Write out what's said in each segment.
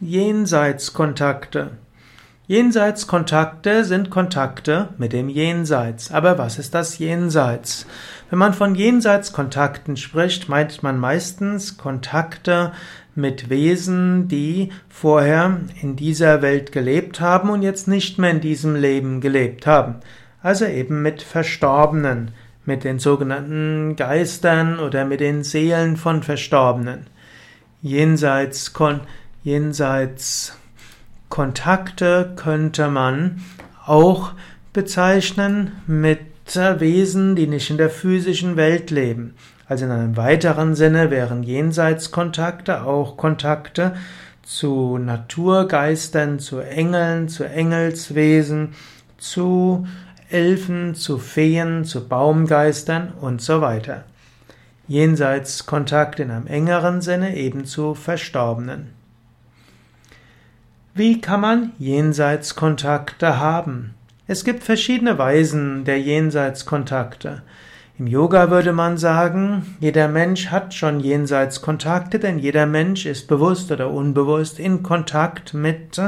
Jenseitskontakte. Jenseitskontakte sind Kontakte mit dem Jenseits. Aber was ist das Jenseits? Wenn man von Jenseitskontakten spricht, meint man meistens Kontakte mit Wesen, die vorher in dieser Welt gelebt haben und jetzt nicht mehr in diesem Leben gelebt haben. Also eben mit Verstorbenen, mit den sogenannten Geistern oder mit den Seelen von Verstorbenen. Jenseitskontakte Jenseits Kontakte könnte man auch bezeichnen mit Wesen, die nicht in der physischen Welt leben. Also in einem weiteren Sinne wären Jenseitskontakte auch Kontakte zu Naturgeistern, zu Engeln, zu Engelswesen, zu Elfen, zu Feen, zu Baumgeistern und so weiter. Jenseitskontakt in einem engeren Sinne eben zu Verstorbenen. Wie kann man Jenseitskontakte haben? Es gibt verschiedene Weisen der Jenseitskontakte. Im Yoga würde man sagen, jeder Mensch hat schon Jenseitskontakte, denn jeder Mensch ist bewusst oder unbewusst in Kontakt mit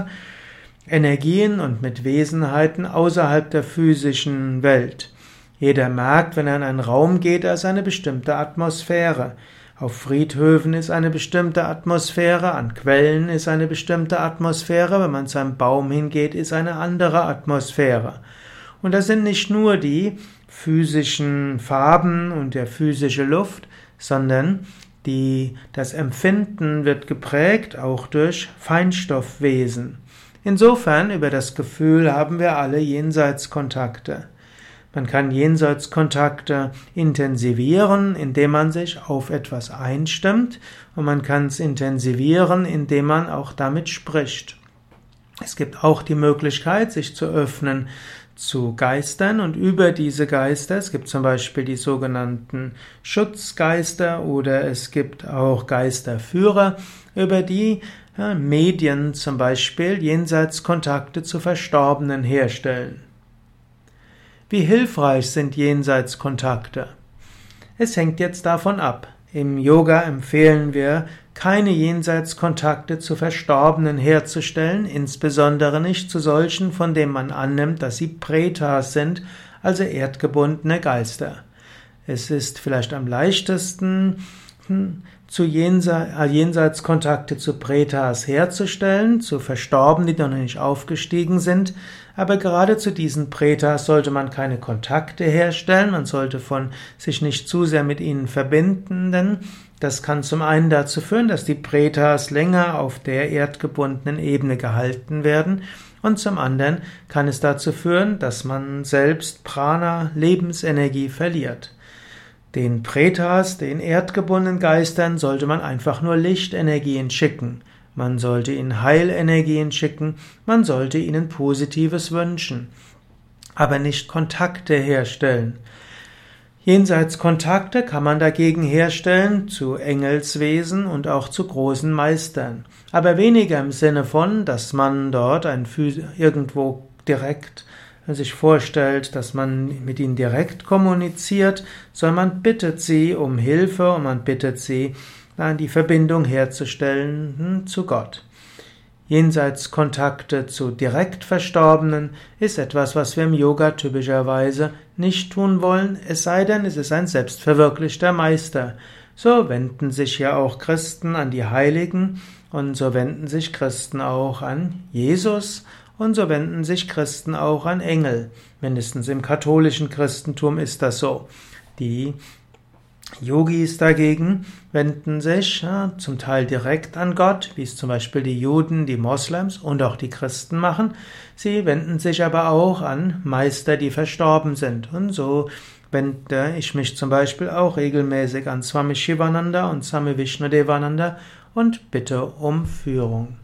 Energien und mit Wesenheiten außerhalb der physischen Welt. Jeder merkt, wenn er in einen Raum geht, da ist eine bestimmte Atmosphäre. Auf Friedhöfen ist eine bestimmte Atmosphäre, an Quellen ist eine bestimmte Atmosphäre, wenn man zu einem Baum hingeht, ist eine andere Atmosphäre. Und das sind nicht nur die physischen Farben und der physische Luft, sondern die, das Empfinden wird geprägt auch durch Feinstoffwesen. Insofern über das Gefühl haben wir alle Jenseitskontakte. Man kann Jenseitskontakte intensivieren, indem man sich auf etwas einstimmt und man kann es intensivieren, indem man auch damit spricht. Es gibt auch die Möglichkeit, sich zu öffnen zu Geistern und über diese Geister, es gibt zum Beispiel die sogenannten Schutzgeister oder es gibt auch Geisterführer, über die Medien zum Beispiel Jenseitskontakte zu Verstorbenen herstellen. Wie hilfreich sind Jenseitskontakte? Es hängt jetzt davon ab. Im Yoga empfehlen wir, keine Jenseitskontakte zu Verstorbenen herzustellen, insbesondere nicht zu solchen, von denen man annimmt, dass sie Pretas sind, also erdgebundene Geister. Es ist vielleicht am leichtesten, zu äh, Jenseitskontakte zu Pretas herzustellen, zu Verstorbenen, die noch nicht aufgestiegen sind. Aber gerade zu diesen Pretas sollte man keine Kontakte herstellen, man sollte von sich nicht zu sehr mit ihnen verbinden, denn das kann zum einen dazu führen, dass die Pretas länger auf der erdgebundenen Ebene gehalten werden und zum anderen kann es dazu führen, dass man selbst Prana, Lebensenergie verliert. Den Pretas, den erdgebundenen Geistern, sollte man einfach nur Lichtenergien schicken. Man sollte ihnen Heilenergien schicken, man sollte ihnen Positives wünschen, aber nicht Kontakte herstellen. Jenseits Kontakte kann man dagegen herstellen zu Engelswesen und auch zu großen Meistern, aber weniger im Sinne von, dass man dort ein irgendwo direkt sich vorstellt, dass man mit ihnen direkt kommuniziert, sondern man bittet sie um Hilfe und man bittet sie, die Verbindung herzustellen hm, zu Gott. Jenseitskontakte zu direkt Verstorbenen ist etwas, was wir im Yoga typischerweise nicht tun wollen, es sei denn, es ist ein selbstverwirklichter Meister. So wenden sich ja auch Christen an die Heiligen und so wenden sich Christen auch an Jesus und so wenden sich Christen auch an Engel. Mindestens im katholischen Christentum ist das so. Die Yogis dagegen wenden sich ja, zum Teil direkt an Gott, wie es zum Beispiel die Juden, die Moslems und auch die Christen machen. Sie wenden sich aber auch an Meister, die verstorben sind. Und so wende ich mich zum Beispiel auch regelmäßig an Swami Shivananda und Swami Vishnu Devananda und bitte um Führung.